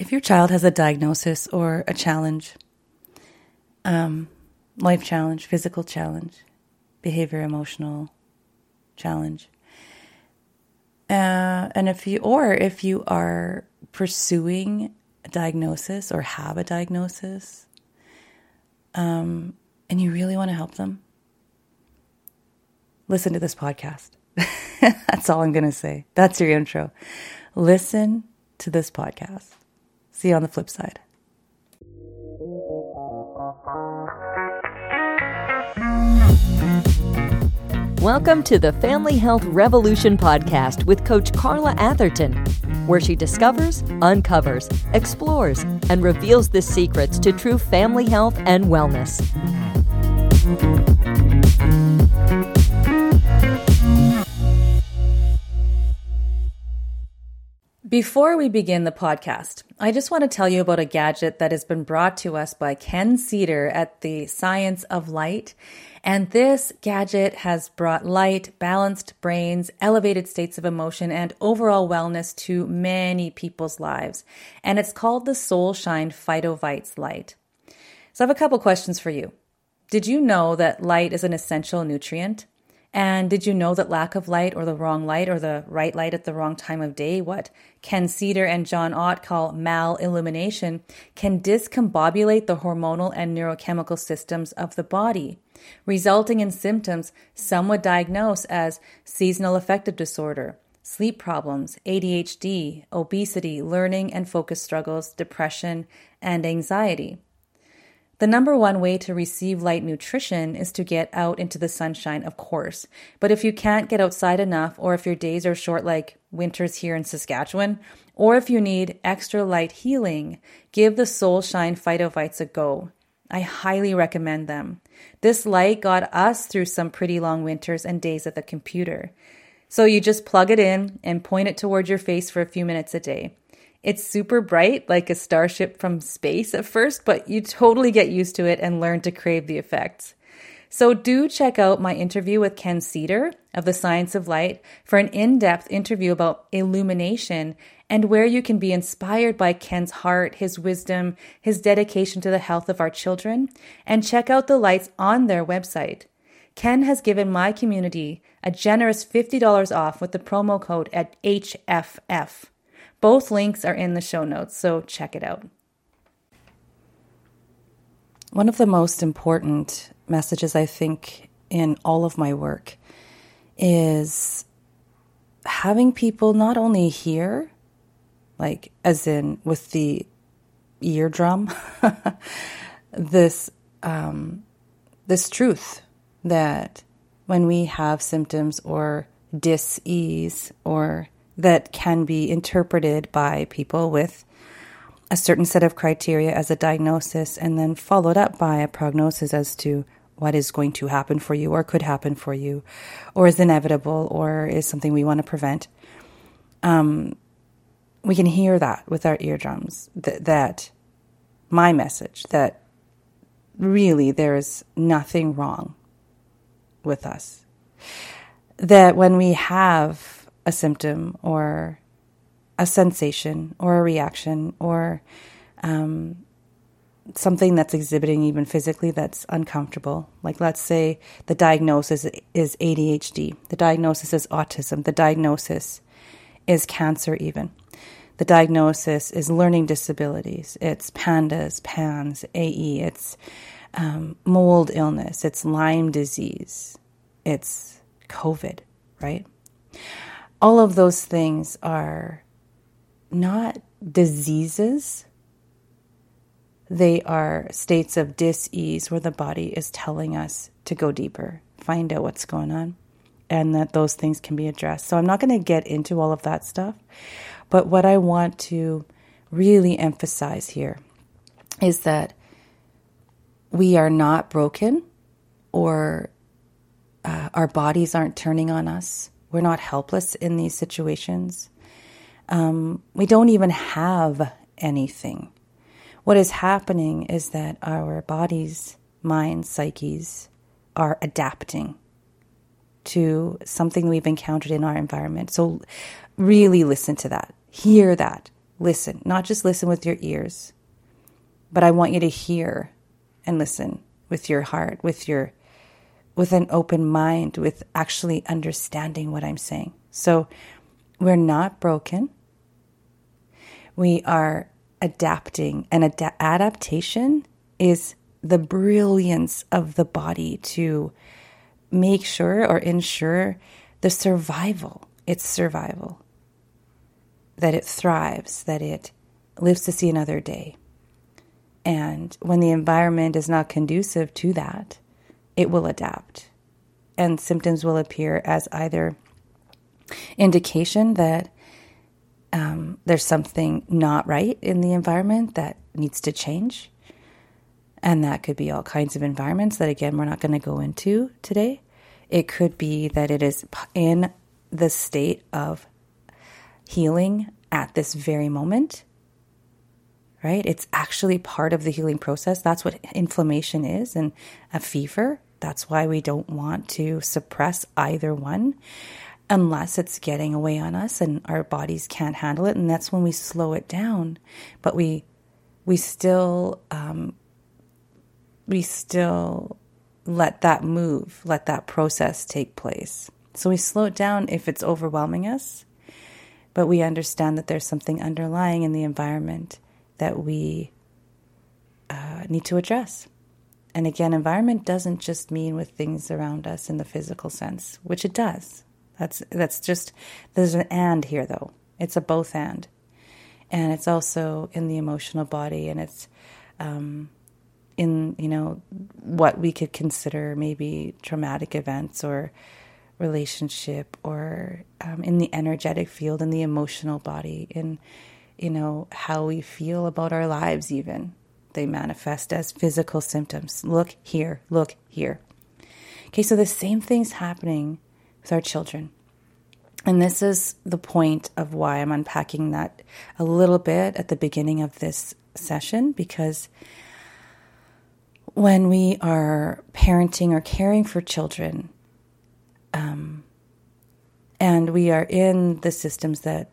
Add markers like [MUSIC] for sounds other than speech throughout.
if your child has a diagnosis or a challenge, um, life challenge, physical challenge, behavior, emotional challenge, uh, and if you, or if you are pursuing a diagnosis or have a diagnosis, um, and you really want to help them, listen to this podcast. [LAUGHS] That's all I'm going to say. That's your intro. Listen to this podcast. See you on the flip side. Welcome to the Family Health Revolution podcast with Coach Carla Atherton, where she discovers, uncovers, explores, and reveals the secrets to true family health and wellness. Before we begin the podcast, I just want to tell you about a gadget that has been brought to us by Ken Ceder at the Science of Light. And this gadget has brought light, balanced brains, elevated states of emotion, and overall wellness to many people's lives. And it's called the SolShine PhotoVites Light. So I have a couple questions for you. Did you know that light is an essential nutrient? And did you know that lack of light or the wrong light or the right light at the wrong time of day, what Ken Ceder and John Ott call malillumination, can discombobulate the hormonal and neurochemical systems of the body, resulting in symptoms some would diagnose as seasonal affective disorder, sleep problems, ADHD, obesity, learning and focus struggles, depression, and anxiety. The number one way to receive light nutrition is to get out into the sunshine, of course. But if you can't get outside enough, or if your days are short like winters here in Saskatchewan, or if you need extra light healing, give the SolShine PhotoVites a go. I highly recommend them. This light got us through some pretty long winters and days at the computer. So you just plug it in and point it towards your face for a few minutes a day. It's super bright, like a starship from space at first, but you totally get used to it and learn to crave the effects. So do check out my interview with Ken Ceder of the Science of Light for an in-depth interview about illumination and where you can be inspired by Ken's heart, his wisdom, his dedication to the health of our children, and check out the lights on their website. Ken has given my community a generous $50 off with the promo code at HFF. Both links are in the show notes, so check it out. One of the most important messages, I think, in all of my work is having people not only hear, like, as in with the eardrum, [LAUGHS] this um, this truth that when we have symptoms or dis-ease or that can be interpreted by people with a certain set of criteria as a diagnosis and then followed up by a prognosis as to what is going to happen for you or could happen for you or is inevitable or is something we want to prevent. Um, we can hear that with our eardrums th- that my message that really there is nothing wrong with us. That when we have a symptom or a sensation or a reaction or um, something that's exhibiting even physically that's uncomfortable. Like, let's say the diagnosis is ADHD, the diagnosis is autism, the diagnosis is cancer, even. The diagnosis is learning disabilities, it's PANDAS, PANS, AE, it's um, mold illness, it's Lyme disease, it's COVID, right? All of those things are not diseases. They are states of dis-ease where the body is telling us to go deeper, find out what's going on, and that those things can be addressed. So I'm not going to get into all of that stuff, but what I want to really emphasize here is that we are not broken or uh, our bodies aren't turning on us we're not helpless in these situations. Um, we don't even have anything. What is happening is that our bodies, minds, psyches are adapting to something we've encountered in our environment. So, really listen to that, hear that, listen, not just listen with your ears, but I want you to hear and listen with your heart, with your with an open mind, with actually understanding what I'm saying. So we're not broken. We are adapting, and ad- adaptation is the brilliance of the body to make sure or ensure the survival, its survival, that it thrives, that it lives to see another day. And when the environment is not conducive to that, it will adapt. And symptoms will appear as either indication that um, there's something not right in the environment that needs to change. And that could be all kinds of environments that, again, we're not going to go into today. It could be that it is in the state of healing at this very moment, right? It's actually part of the healing process. That's what inflammation is and a fever. That's why we don't want to suppress either one unless it's getting away on us and our bodies can't handle it. And that's when we slow it down. But we, we still, um, we still let that move, let that process take place. So we slow it down if it's overwhelming us, but we understand that there's something underlying in the environment that we uh, need to address. And again, environment doesn't just mean with things around us in the physical sense, which it does. That's that's just there's an and here though. It's a both and, and it's also in the emotional body, and it's um, in you know what we could consider maybe traumatic events or relationship or um, in the energetic field in the emotional body in you know how we feel about our lives even they manifest as physical symptoms. Look here look here. Okay so the same thing's happening with our children. And this is the point of why i'm unpacking that a little bit at the beginning of this session because when we are parenting or caring for children, um, and we are in the systems that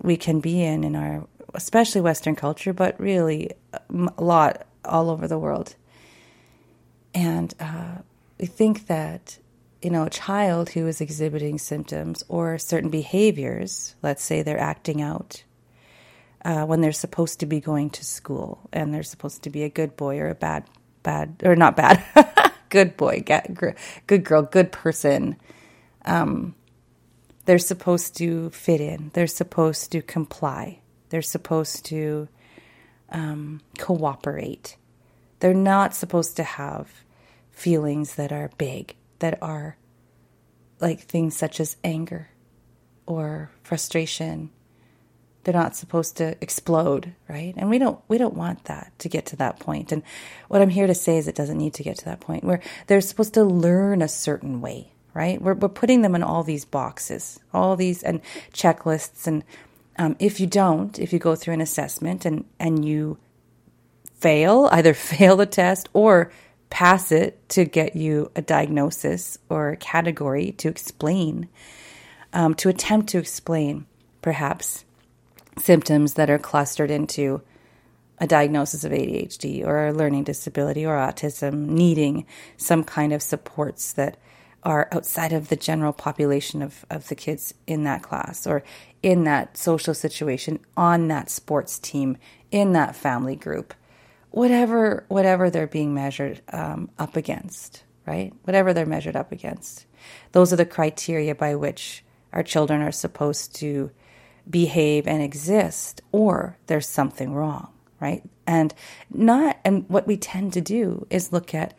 we can be in in our, especially Western culture, but really a lot all over the world. And uh, we think that you know a child who is exhibiting symptoms or certain behaviors, let's say they're acting out uh, when they're supposed to be going to school and they're supposed to be a good boy or a bad bad or not bad, [LAUGHS] good boy, good girl, good person. Um, they're supposed to fit in. They're supposed to comply. They're supposed to um, cooperate. They're not supposed to have feelings that are big, that are like things such as anger or frustration they're not supposed to explode, right? And we don't we don't want that to get to that point. And what I'm here to say is it doesn't need to get to that point where they're supposed to learn a certain way, right? We're we're putting them in all these boxes, all these and checklists and um, if you don't, if you go through an assessment and and you fail, [LAUGHS] either fail the test or pass it to get you a diagnosis or a category to explain, um, to attempt to explain, perhaps symptoms that are clustered into a diagnosis of ADHD or a learning disability or autism, needing some kind of supports that are outside of the general population of, of the kids in that class or in that social situation, on that sports team, in that family group, whatever whatever they're being measured um, up against, right? Whatever they're measured up against, those are the criteria by which our children are supposed to behave and exist or there's something wrong, right? And not, and what we tend to do is look at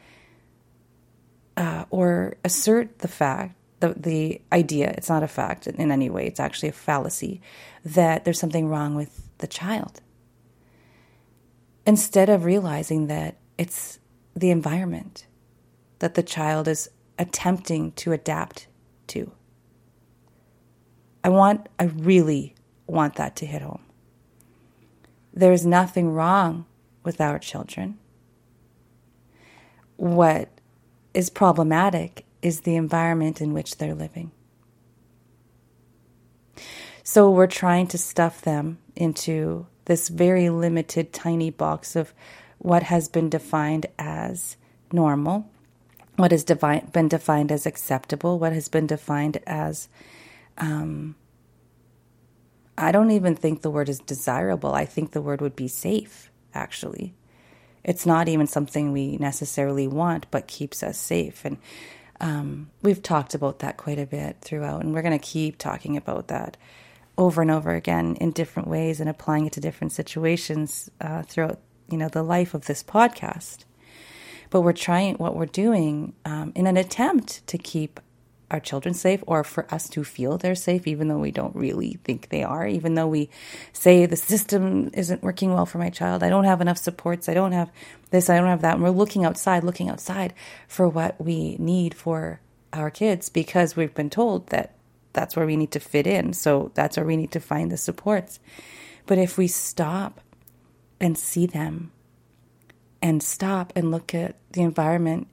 uh, or assert the fact, the, the idea, it's not a fact in any way, it's actually a fallacy, that there's something wrong with the child. Instead of realizing that it's the environment that the child is attempting to adapt to. I want, I really want that to hit home. There's nothing wrong with our children. What is problematic is the environment in which they're living. So we're trying to stuff them into this very limited, tiny box of what has been defined as normal, what has defi- been defined as acceptable, what has been defined as. Um, I don't even think the word is desirable. I think the word would be safe, actually. It's not even something we necessarily want, but keeps us safe. And um, we've talked about that quite a bit throughout, and we're going to keep talking about that over and over again in different ways and applying it to different situations uh, throughout you know the life of this podcast. But we're trying what we're doing um, in an attempt to keep our children safe or for us to feel they're safe, even though we don't really think they are, even though we say the system isn't working well for my child. I don't have enough supports. I don't have this. I don't have that. And we're looking outside, looking outside for what we need for our kids because we've been told that that's where we need to fit in. So that's where we need to find the supports. But if we stop and see them and stop and look at the environment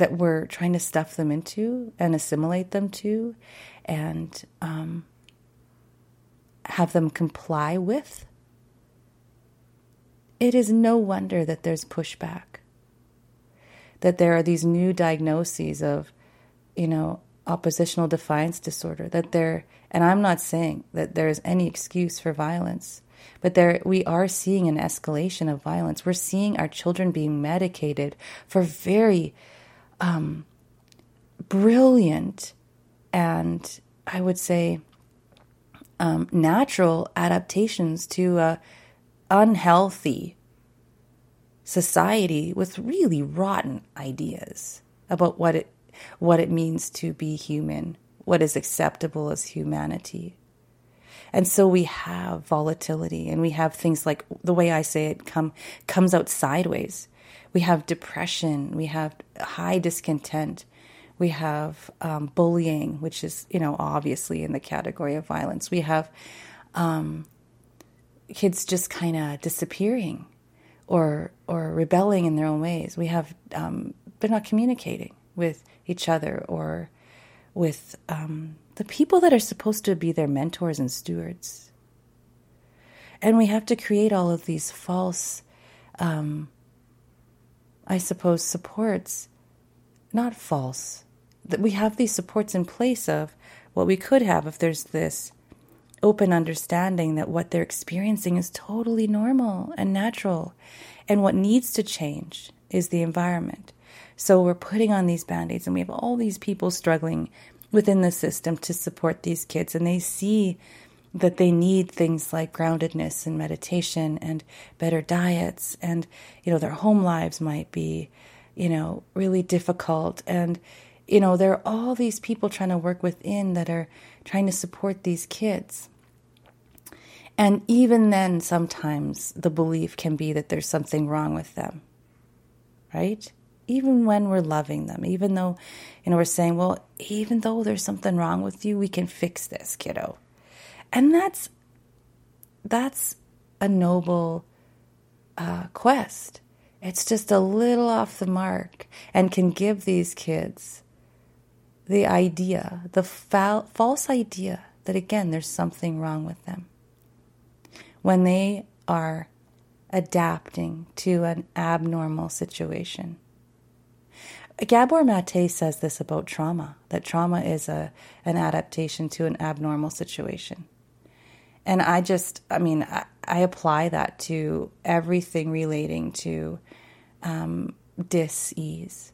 that we're trying to stuff them into and assimilate them to and um, have them comply with, it is no wonder that there's pushback. That there are these new diagnoses of, you know, oppositional defiance disorder. That there, and I'm not saying that there is any excuse for violence, but there we are seeing an escalation of violence. We're seeing our children being medicated for very um, brilliant and I would say um, natural adaptations to a unhealthy society with really rotten ideas about what it what it means to be human, what is acceptable as humanity. And so we have volatility and we have things like the way I say it come comes out sideways we have depression, we have high discontent, we have um, bullying, which is, you know, obviously in the category of violence. We have um, kids just kind of disappearing or or rebelling in their own ways. We have um, they're not communicating with each other or with um, the people that are supposed to be their mentors and stewards. And we have to create all of these false um, I suppose, supports, not false. That we have these supports in place of what we could have if there's this open understanding that what they're experiencing is totally normal and natural. And what needs to change is the environment. So we're putting on these band aids, and we have all these people struggling within the system to support these kids, and they see that they need things like groundedness and meditation and better diets and you know their home lives might be you know really difficult. And you know there are all these people trying to work within that are trying to support these kids. And even then sometimes the belief can be that there's something wrong with them right? Even when we're loving them even though you know we're saying well even though there's something wrong with you we can fix this kiddo and that's that's a noble uh, quest. It's just a little off the mark and can give these kids the idea, the fa- false idea that again, there's something wrong with them. When they are adapting to an abnormal situation. Gabor Mate says this about trauma that trauma is a, an adaptation to an abnormal situation. And I just, I mean, I, I apply that to everything relating to um, dis ease.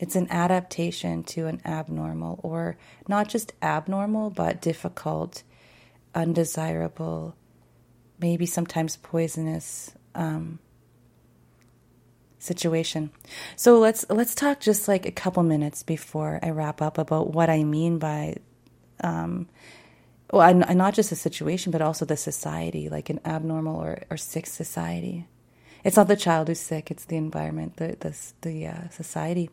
It's an adaptation to an abnormal, or not just abnormal, but difficult, undesirable, maybe sometimes poisonous um, situation. So let's let's talk just like a couple minutes before I wrap up about what I mean by um, well, and, and not just the situation, but also the society, like an abnormal or, or sick society. It's not the child who's sick; it's the environment, the the, the uh, society,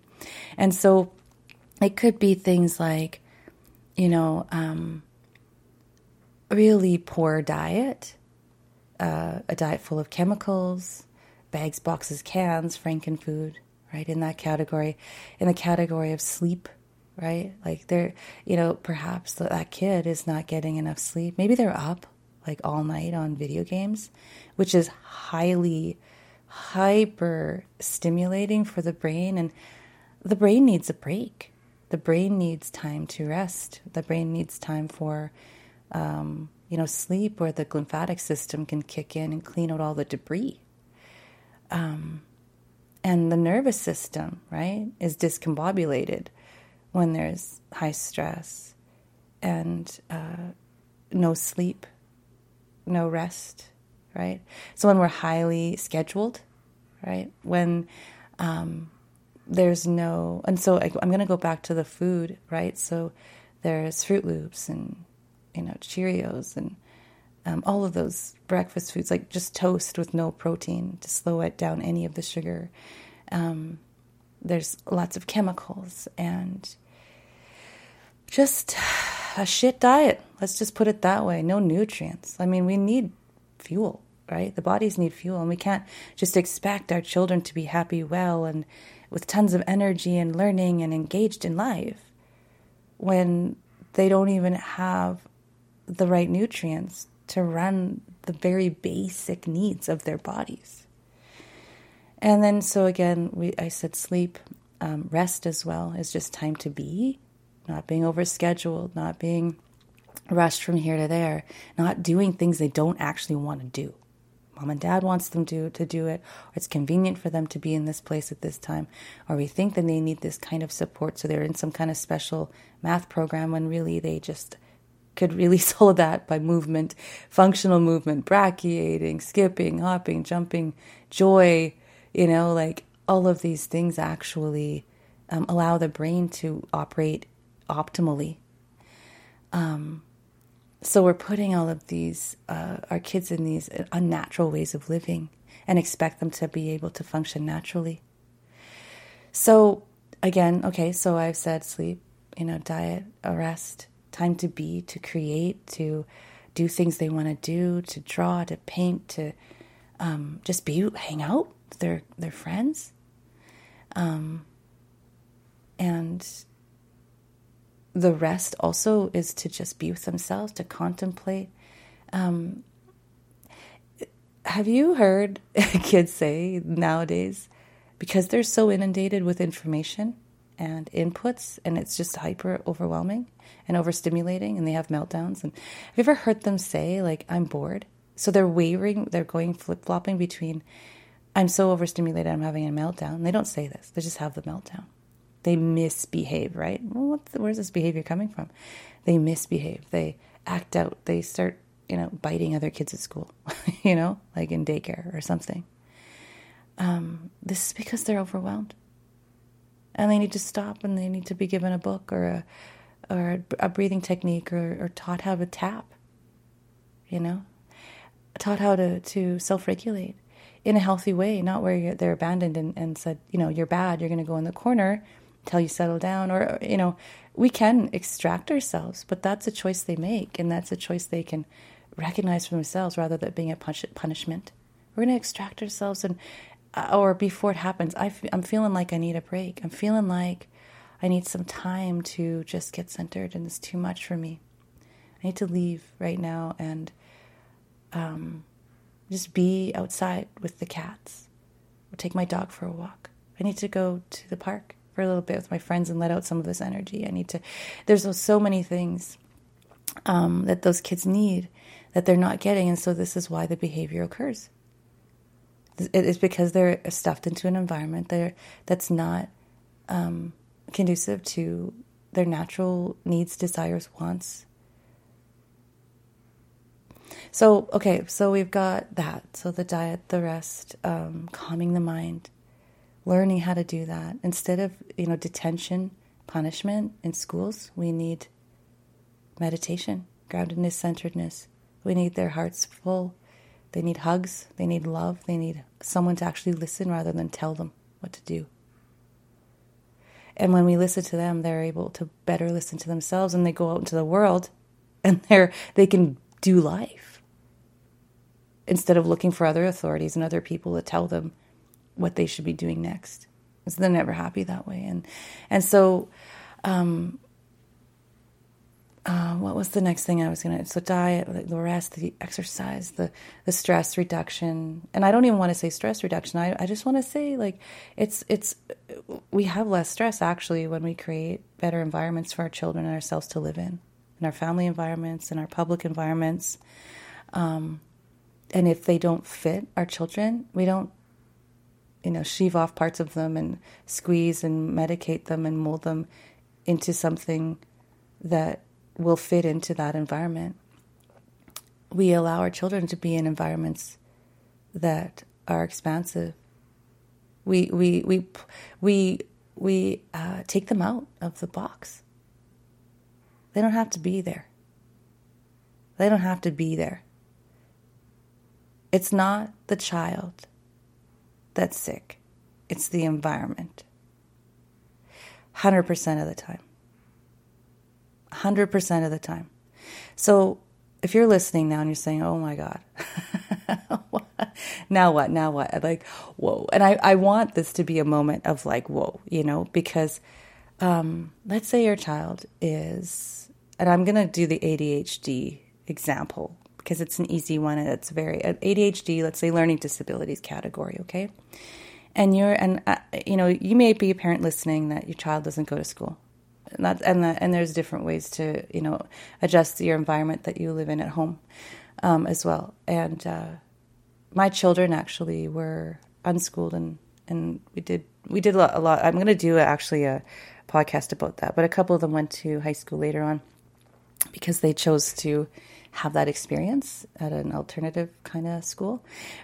and so it could be things like, you know, um, really poor diet, uh, a diet full of chemicals, bags, boxes, cans, frankenfood, right in that category, in the category of sleep right? Like they're, you know, perhaps that kid is not getting enough sleep. Maybe they're up like all night on video games, which is highly hyper stimulating for the brain and the brain needs a break. The brain needs time to rest. The brain needs time for um, you know, sleep where the lymphatic system can kick in and clean out all the debris. Um, and the nervous system, right, is discombobulated when there's high stress and uh, no sleep, no rest, right? So when we're highly scheduled, right, when um, there's no, and so I, I'm going to go back to the food, right? So there's Froot Loops and you know Cheerios and um, all of those breakfast foods, like just toast with no protein to slow it down any of the sugar. Um, there's lots of chemicals and just a shit diet. Let's just put it that way. No nutrients. I mean, we need fuel, right? The bodies need fuel, and we can't just expect our children to be happy, well, and with tons of energy and learning and engaged in life when they don't even have the right nutrients to run the very basic needs of their bodies. And then, so again, we, I said sleep, um, rest as well is just time to be, not being overscheduled, not being rushed from here to there, not doing things they don't actually want to do. Mom and dad wants them to, to do it, or it's convenient for them to be in this place at this time, or we think that they need this kind of support, so they're in some kind of special math program when really they just could really [LAUGHS] solve that by movement, functional movement, brachiating, skipping, hopping, jumping, joy, you know, like all of these things actually um, allow the brain to operate optimally. Um, so we're putting all of these, uh, our kids in these unnatural ways of living and expect them to be able to function naturally. So again, okay, so I've said sleep, you know, diet, a rest, time to be, to create, to do things they want to do, to draw, to paint, to um, just be, hang out with their their friends, um, and the rest also is to just be with themselves, to contemplate. Um, have you heard [LAUGHS] kids say nowadays, because they're so inundated with information and inputs, and it's just hyper overwhelming? and overstimulating and they have meltdowns. And have you ever heard them say, like, I'm bored? So they're wavering, they're going flip flopping between, I'm so overstimulated, I'm having a meltdown. And they don't say this, they just have the meltdown. They misbehave, right? Well, the, where's this behavior coming from? They misbehave, they act out, they start, you know, biting other kids at school, [LAUGHS] you know, like in daycare or something. Um, this is because they're overwhelmed and they need to stop and they need to be given a book or a or a breathing technique or, or taught how to tap, you know, taught how to, to self regulate in a healthy way, not where they're abandoned and, and said, you know, you're bad, you're going to go in the corner until you settle down. Or, you know, we can extract ourselves, but that's a choice they make, and that's a choice they can recognize for themselves rather than being a punishment. We're going to extract ourselves, and uh, or before it happens, i f- I'm feeling like I need a break. I'm feeling like I need some time to just get centered, and it's too much for me. I need to leave right now and um, just be outside with the cats or take my dog for a walk. I need to go to the park for a little bit with my friends and let out some of this energy. I need to, there's so many things um, that those kids need that they're not getting. And so this is why the behavior occurs. It's because they're stuffed into an environment there that's not um, conducive to their natural needs, desires, wants. So, okay, so we've got that. So, the diet, the rest, um, calming the mind, learning how to do that. Instead of, you know, detention, punishment in schools, we need meditation, groundedness, centeredness. We need their hearts full. They need hugs. They need love. They need someone to actually listen rather than tell them what to do. And when we listen to them, they're able to better listen to themselves and they go out into the world [LAUGHS] and they're they can do life instead of looking for other authorities and other people to tell them what they should be doing next. So they're never happy that way. And and so um, uh, what was the next thing I was gonna? So diet, the rest, the exercise, the the stress reduction, and I don't even want to say stress reduction. I I just want to say like it's it's we have less stress actually when we create better environments for our children and ourselves to live in, in our family environments, in our public environments, um, and if they don't fit our children, we don't you know sheave off parts of them and squeeze and medicate them and mold them into something that will fit into that environment. We allow our children to be in environments that are expansive. We we we we we uh, take them out of the box. They don't have to be there. They don't have to be there. It's not the child that's sick. It's the environment. 100% of the time. 100% of the time. So if you're listening now and you're saying, oh my God, [LAUGHS] now what? Now what? Like, whoa. And I, I want this to be a moment of like, whoa, you know, because um, let's say your child is, and I'm going to do the ADHD example because it's an easy one and it's very, ADHD, let's say learning disabilities category, okay? And you're, and, uh, you know, you may be a parent listening that your child doesn't go to school and that, and, and there's different ways to you know adjust your environment that you live in at home um, as well. And uh, my children actually were unschooled, and and we did we did a lot. A lot. I'm going to do actually a podcast about that, but a couple of them went to high school later on because they chose to have that experience at an alternative kind of school.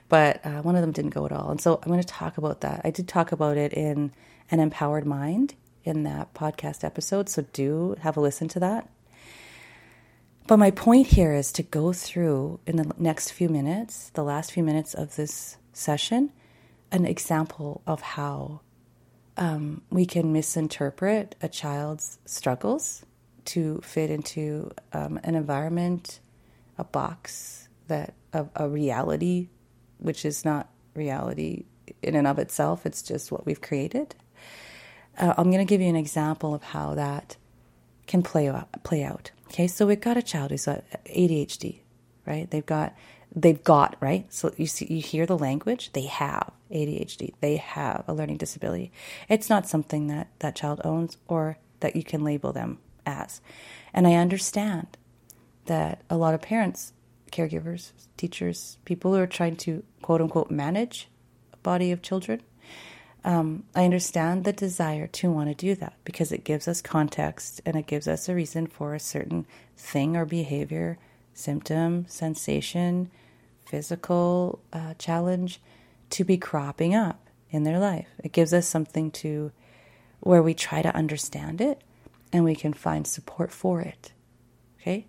But uh, one of them didn't go at all. And so I'm going to talk about that. I did talk about it in An Empowered Mind in that podcast episode, so do have a listen to that. But my point here is to go through in the next few minutes, the last few minutes of this session, an example of how um, we can misinterpret a child's struggles to fit into um, an environment, a box that a, a reality, which is not reality in and of itself. It's just what we've created uh, I'm going to give you an example of how that can play out, play out. Okay, so we've got a child who's ADHD, right? They've got they've got right. So you see, you hear the language. They have ADHD. They have a learning disability. It's not something that that child owns or that you can label them as. And I understand that a lot of parents, caregivers, teachers, people who are trying to quote unquote manage a body of children um, I understand the desire to want to do that because it gives us context and it gives us a reason for a certain thing or behavior, symptom, sensation, physical uh, challenge to be cropping up in their life. It gives us something to where we try to understand it and we can find support for it. Okay?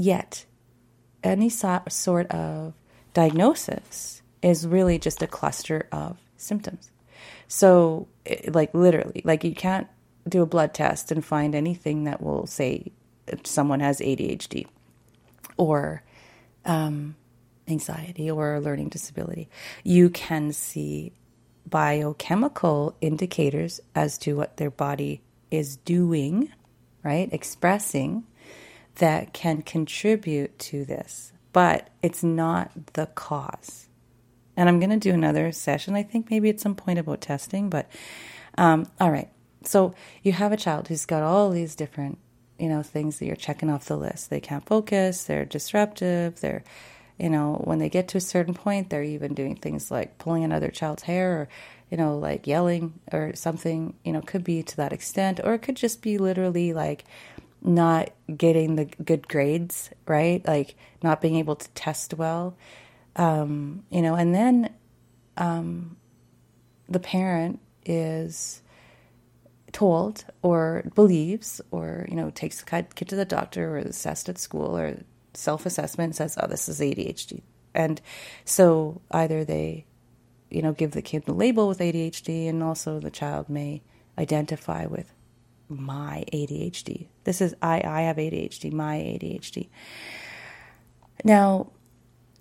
Yet, any so- sort of diagnosis is really just a cluster of symptoms. So, like literally, like you can't do a blood test and find anything that will say someone has ADHD or um, anxiety or a learning disability. You can see biochemical indicators as to what their body is doing, right? Expressing that can contribute to this, but it's not the cause. And I'm going to do another session, I think maybe at some point about testing. But um, all right. So you have a child who's got all these different, you know, things that you're checking off the list. They can't focus, they're disruptive, they're, you know, when they get to a certain point, they're even doing things like pulling another child's hair or, you know, like yelling or something, you know, could be to that extent, or it could just be literally like not getting the good grades, right? Like not being able to test well. Um, you know, and then um, the parent is told or believes or you know takes the kid to the doctor or assessed at school or self-assessment says oh this is ADHD and so either they you know give the kid the label with ADHD and also the child may identify with my ADHD this is I I have ADHD my ADHD now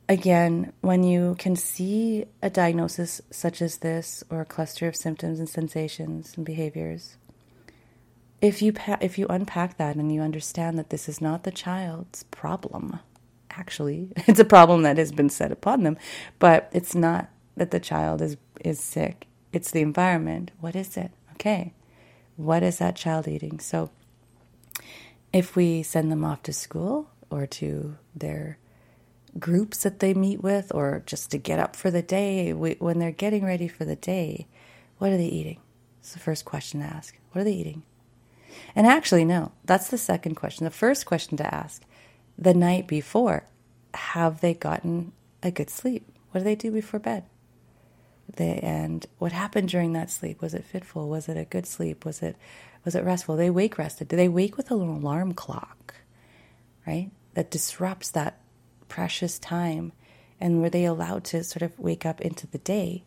again, when you can see a diagnosis such as this or a cluster of symptoms and sensations and behaviors, if you pa- if you unpack that and you understand that this is not the child's problem, actually, [LAUGHS] it's a problem that has been set upon them, but it's not that the child is is sick. It's the environment. What is it? Okay. What is that child eating? So if we send them off to school or to their groups that they meet with or just to get up for the day, we, when they're getting ready for the day, what are they eating? It's the first question to ask. What are they eating? And actually, no, that's the second question. The first question to ask the night before have they gotten a good sleep? What do they do before bed? They, and what happened during that sleep? Was it fitful? Was it a good sleep? Was it was it restful? They wake rested. Did they wake with an alarm clock? Right? That disrupts that precious time. And were they allowed to sort of wake up into the day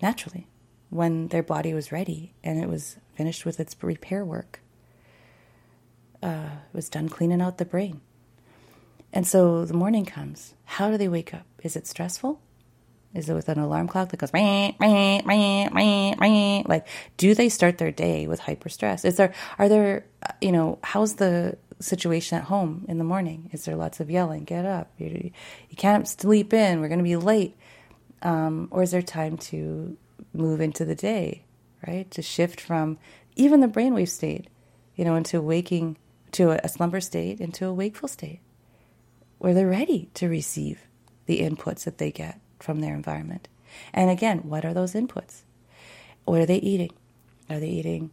naturally when their body was ready and it was finished with its repair work? Uh, it was done cleaning out the brain. And so the morning comes. How do they wake up? Is it stressful? Is it with an alarm clock that goes like do they start their day with hyper stress? Is there are there you know how's the situation at home in the morning? Is there lots of yelling? Get up! You, you can't sleep in. We're going to be late. Um, or is there time to move into the day, right? To shift from even the brainwave state, you know, into waking to a, a slumber state into a wakeful state, where they're ready to receive the inputs that they get from their environment. And again, what are those inputs? What are they eating? Are they eating,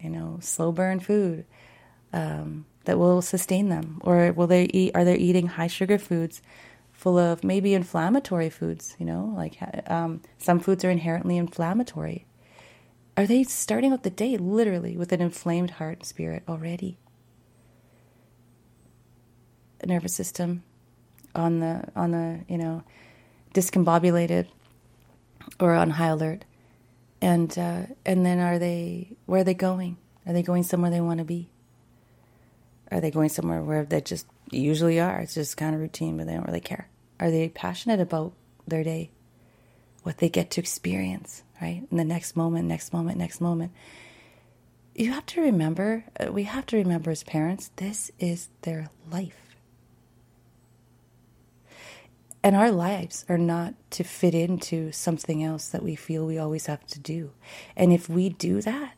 you know, slow burn food um, that will sustain them, or will they eat? Are they eating high sugar foods, full of maybe inflammatory foods? You know, like um, some foods are inherently inflammatory. Are they starting out the day literally with an inflamed heart and spirit already? nervous system on the on the you know discombobulated or on high alert. And uh, and then are they where are they going? Are they going somewhere they want to be? Are they going somewhere where they just usually are? It's just kind of routine, but they don't really care. Are they passionate about their day? What they get to experience, right? In the next moment, next moment, next moment. You have to remember, uh, we have to remember as parents, this is their life and our lives are not to fit into something else that we feel we always have to do. And if we do that,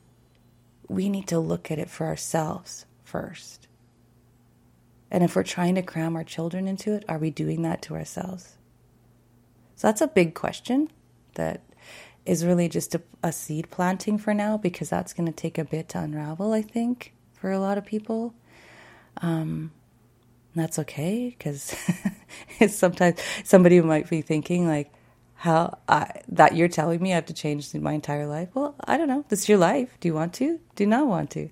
we need to look at it for ourselves first. And if we're trying to cram our children into it, are we doing that to ourselves? So that's a big question that is really just a, a seed planting for now because that's going to take a bit to unravel, I think, for a lot of people. Um, that's okay because [LAUGHS] sometimes somebody might be thinking like how I, that you're telling me I have to change my entire life. Well, I don't know. This is your life. Do you want to? Do not want to?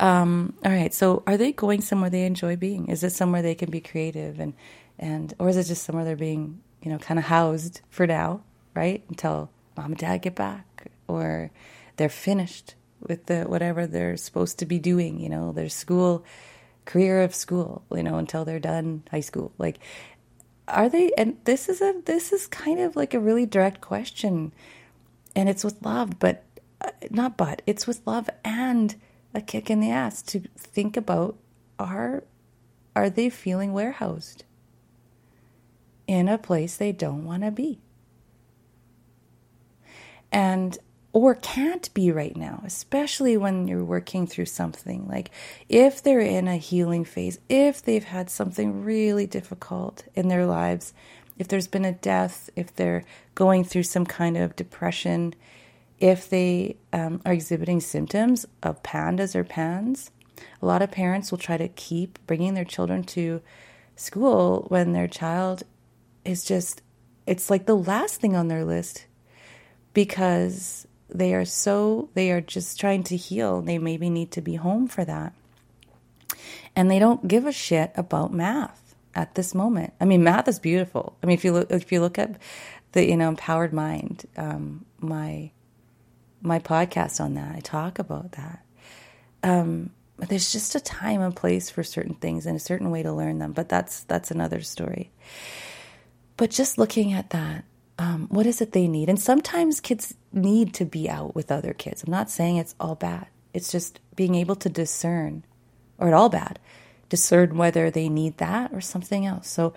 Um, all right. So, are they going somewhere they enjoy being? Is it somewhere they can be creative and and or is it just somewhere they're being you know kind of housed for now, right? Until mom and dad get back or they're finished with the whatever they're supposed to be doing. You know, their school career of school, you know, until they're done high school. Like, are they? And this is a this is kind of like a really direct question, and it's with love, but uh, not but it's with love and a kick in the ass to think about are are they feeling warehoused in a place they don't want to be and or can't be right now, especially when you're working through something. Like if they're in a healing phase, if they've had something really difficult in their lives, if there's been a death, if they're going through some kind of depression, if they um, are exhibiting symptoms of pandas or pans, a lot of parents will try to keep bringing their children to school when their child is just, it's like the last thing on their list because they are so they are just trying to heal. They maybe need to be home for that. And they don't give a shit about math at this moment. I mean math is beautiful. I mean if you look if you look at the you know empowered mind um, my my podcast on that i talk about that. Um, but there's just a time and place for certain things and a certain way to learn them but that's that's another story. But just looking at that um, what is it they need? And sometimes kids need to be out with other kids. I'm not saying it's all bad. It's just being able to discern, or at all bad, discern whether they need that or something else. So,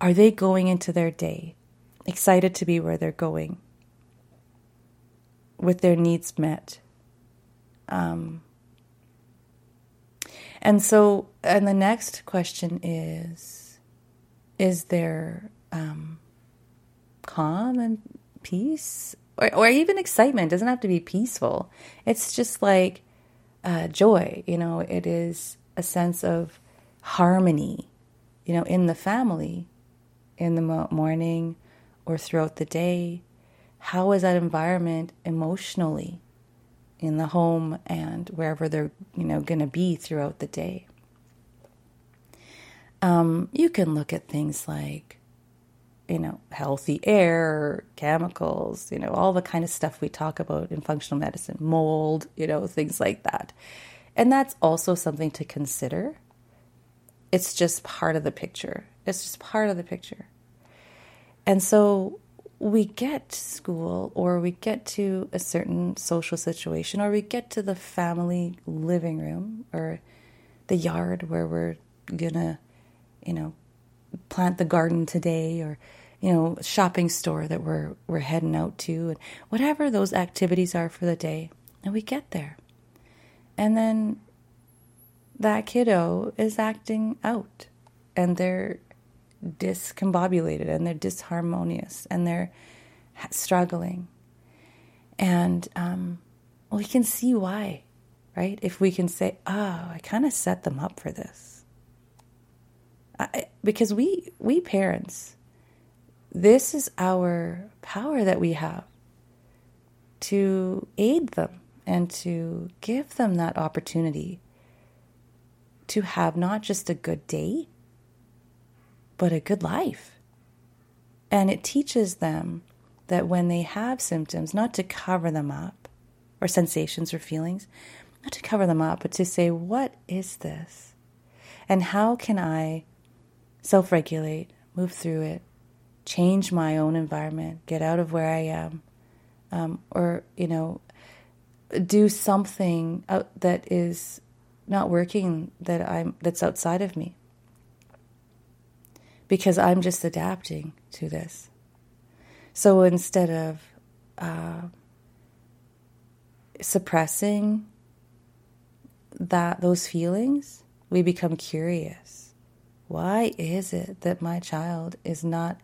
are they going into their day excited to be where they're going with their needs met? Um, and so, and the next question is Is there um, calm and peace? Or, or even excitement it doesn't have to be peaceful. It's just like uh, joy, you know, it is a sense of harmony, you know, in the family, in the morning or throughout the day. How is that environment emotionally? in the home and wherever they're you know going to be throughout the day. Um, you can look at things like you know healthy air, chemicals, you know all the kind of stuff we talk about in functional medicine, mold, you know things like that, and that's also something to consider. It's just part of the picture. It's just part of the picture. And so we get to school or we get to a certain social situation or we get to the family living room or the yard where we're gonna you know plant the garden today or you know shopping store that we're we're heading out to and whatever those activities are for the day and we get there and then that kiddo is acting out and they're discombobulated and they're disharmonious and they're struggling. And um, we can see why, right? If we can say, oh, I kind of set them up for this. I, because we, we parents, this is our power that we have to aid them and to give them that opportunity to have not just a good day, but a good life. And it teaches them that when they have symptoms, not to cover them up, or sensations or feelings, not to cover them up, but to say, what is this? And how can I self regulate, move through it, change my own environment, get out of where I am, um, or, you know, do something that is not working that I'm that's outside of me because I'm just adapting to this. So instead of uh, suppressing that those feelings, we become curious. Why is it that my child is not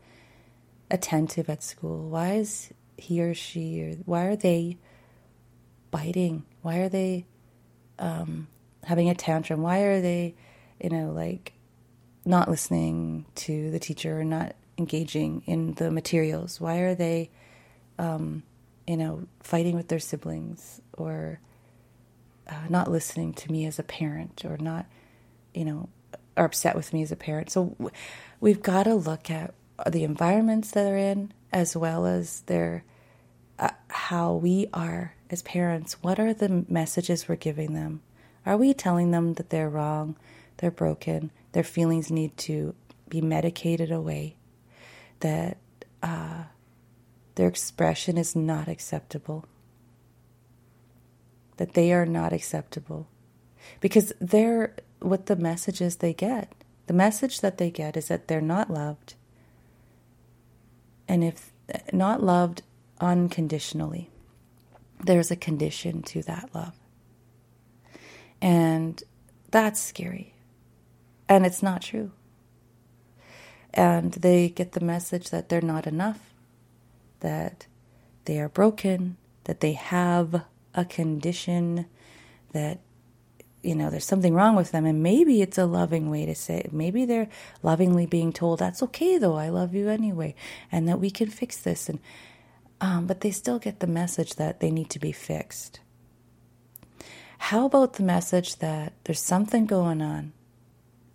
attentive at school? Why is he or she or why are they biting? Why are they um, having a tantrum? Why are they, you know, like not listening to the teacher or not engaging in the materials? Why are they, um, you know, fighting with their siblings or uh, not listening to me as a parent or not, you know, are upset with me as a parent? So we've got to look at the environments that they're in as well as their uh, how we are as parents. What are the messages we're giving them? Are we telling them that they're wrong, they're broken, their feelings need to be medicated away, that uh, their expression is not acceptable, that they are not acceptable. Because they're what the messages they get. The message that they get is that they're not loved. And if not loved unconditionally, there's a condition to that love. And that's scary and it's not true. And they get the message that they're not enough, that they are broken, that they have a condition, that, you know, there's something wrong with them. And maybe it's a loving way to say it. Maybe they're lovingly being told, that's okay though, I love you anyway, and that we can fix this. And, um, but they still get the message that they need to be fixed. How about the message that there's something going on?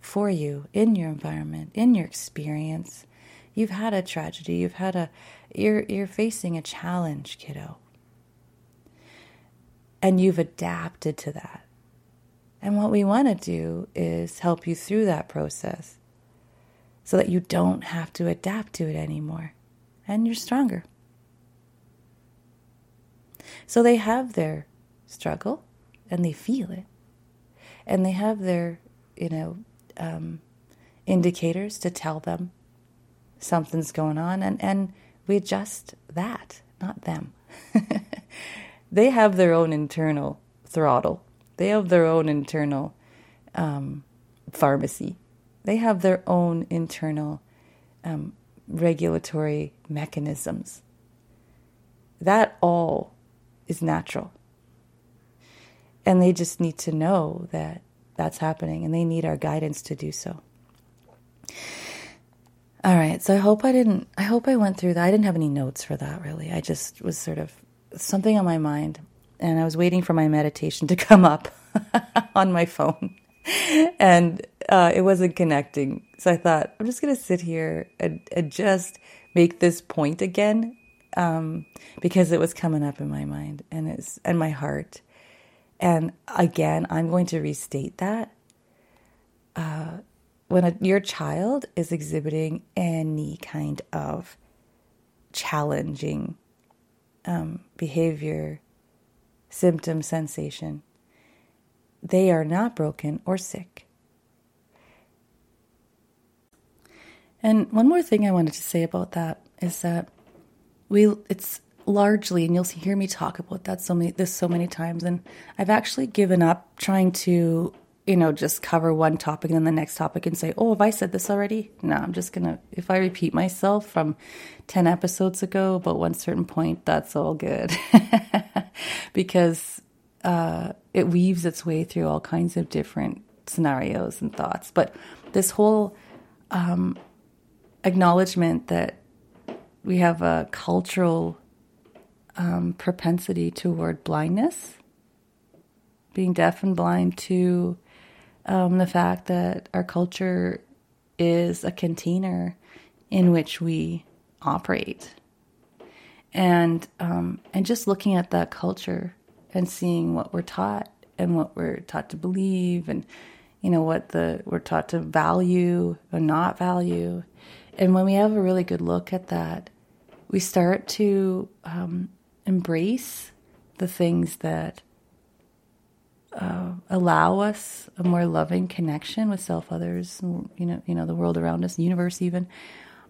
for you in your environment, in your experience. You've had a tragedy, you've had a you're you're facing a challenge, kiddo. And you've adapted to that. And what we want to do is help you through that process so that you don't have to adapt to it anymore and you're stronger. So they have their struggle and they feel it and they have their, you know, um, indicators to tell them something's going on, and and we adjust that, not them. [LAUGHS] they have their own internal throttle. They have their own internal um, pharmacy. They have their own internal um, regulatory mechanisms. That all is natural. And they just need to know that that's happening and they need our guidance to do so. All right, so I hope I didn't I hope I went through that. I didn't have any notes for that really. I just was sort of something on my mind and I was waiting for my meditation to [LAUGHS] come up [LAUGHS] on my phone. And uh, it wasn't connecting. So I thought, I'm just going to sit here and, and, just make this point again um, because it was coming up in my mind and, it's, and my heart. And again, I'm going to restate that. Uh, when a, your child is exhibiting any kind of challenging um, behavior, symptom, sensation, they are not broken or sick. And one more thing I wanted to say about that is that we it's largely and you'll hear me talk about that so many this so many times and I've actually given up trying to you know just cover one topic and then the next topic and say oh have I said this already? No I'm just going to if I repeat myself from 10 episodes ago about one certain point that's all good. [LAUGHS] Because uh, it weaves its way through all kinds of different scenarios and thoughts. But this whole um, acknowledgement that we have a cultural um, propensity toward blindness, being deaf and blind to um, the fact that our culture is a container in which we operate, and um, and just looking at that culture and seeing what we're taught and what we're taught to believe and you know what the we're taught to value or not value. And when we have a really good look at that, we start to um, embrace the things that uh, allow us a more loving connection with self, others, you know, you know, the world around us, the universe, even.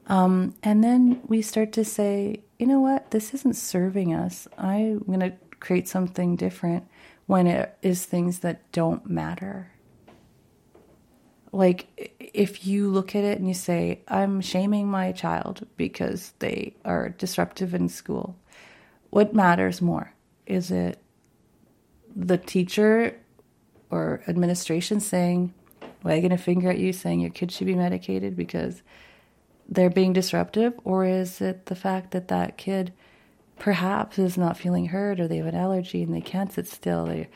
Um, and then we start to say, you know what, this isn't serving us. I'm going to create something different when it is things that don't matter like if you look at it and you say i'm shaming my child because they are disruptive in school what matters more is it the teacher or administration saying wagging a finger at you saying your kid should be medicated because they're being disruptive? Or is it the fact that that kid perhaps is not feeling heard or they have an allergy and they can't sit still? They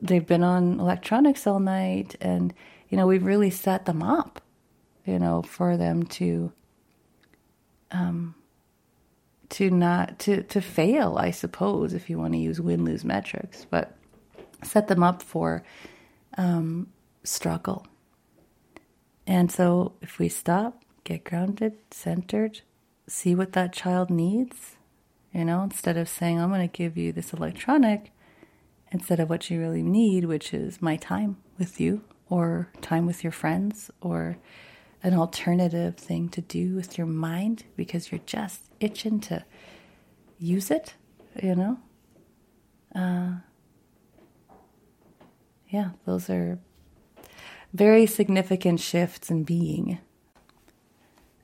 they've been on electronics all night and you know, we've really set them up, you know, for them to um to not to to fail, I suppose, if you want to use win lose metrics, but set them up for um, struggle. And so, if we stop, get grounded, centered, see what that child needs, you know, instead of saying, I'm going to give you this electronic, instead of what you really need, which is my time with you or time with your friends or an alternative thing to do with your mind because you're just itching to use it, you know? Uh, yeah, those are very significant shifts in being.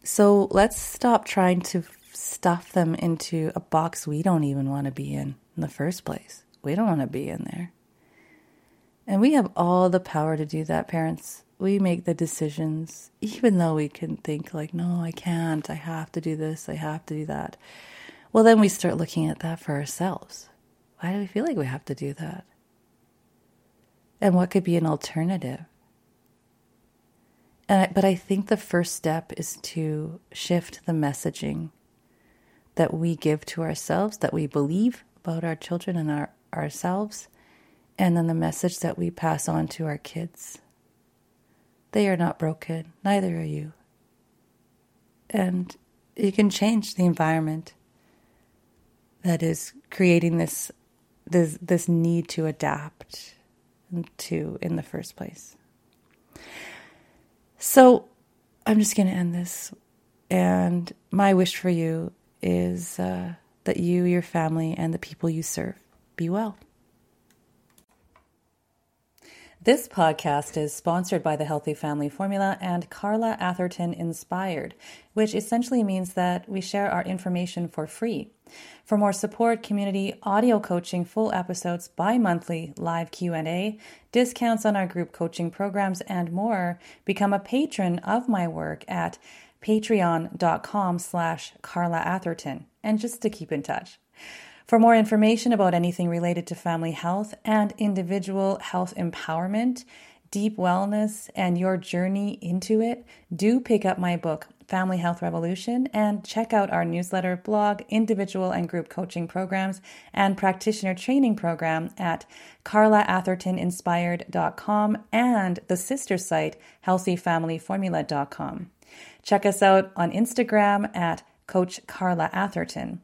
So let's stop trying to stuff them into a box we don't even want to be in in the first place. We don't want to be in there. And we have all the power to do that, parents. We make the decisions, even though we can think, like, no, I can't. I have to do this. I have to do that. Well, then we start looking at that for ourselves. Why do we feel like we have to do that? And what could be an alternative? And I, but I think the first step is to shift the messaging that we give to ourselves, that we believe about our children and our, ourselves, and then the message that we pass on to our kids. They are not broken, neither are you. And you can change the environment that is creating this this this need to adapt to in the first place. So I'm just going to end this. And my wish for you is uh, that you, your family, and the people you serve be well. This podcast is sponsored by the Healthy Family Formula and Carla Atherton Inspired, which essentially means that we share our information for free. For more support, community, audio coaching, full episodes, bi-monthly live Q&A, discounts on our group coaching programs and more, become a patron of my work at patreon.com slash Carla Atherton. And just to keep in touch. For more information about anything related to family health and individual health empowerment, deep wellness, and your journey into it, do pick up my book, Family Health Revolution, and check out our newsletter, blog, individual and group coaching programs, and practitioner training program at carlaathertoninspired.com and the sister site, healthyfamilyformula.com. Check us out on Instagram at Coach Carla Atherton.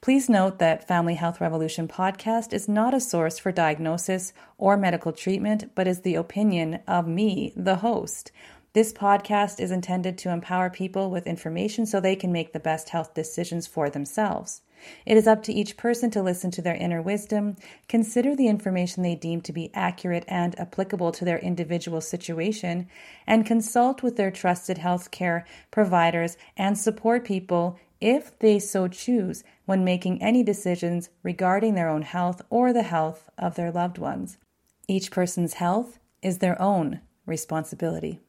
Please note that Family Health Revolution podcast is not a source for diagnosis or medical treatment, but is the opinion of me, the host. This podcast is intended to empower people with information so they can make the best health decisions for themselves. It is up to each person to listen to their inner wisdom, consider the information they deem to be accurate and applicable to their individual situation, and consult with their trusted healthcare providers and support people if they so choose when making any decisions regarding their own health or the health of their loved ones. Each person's health is their own responsibility.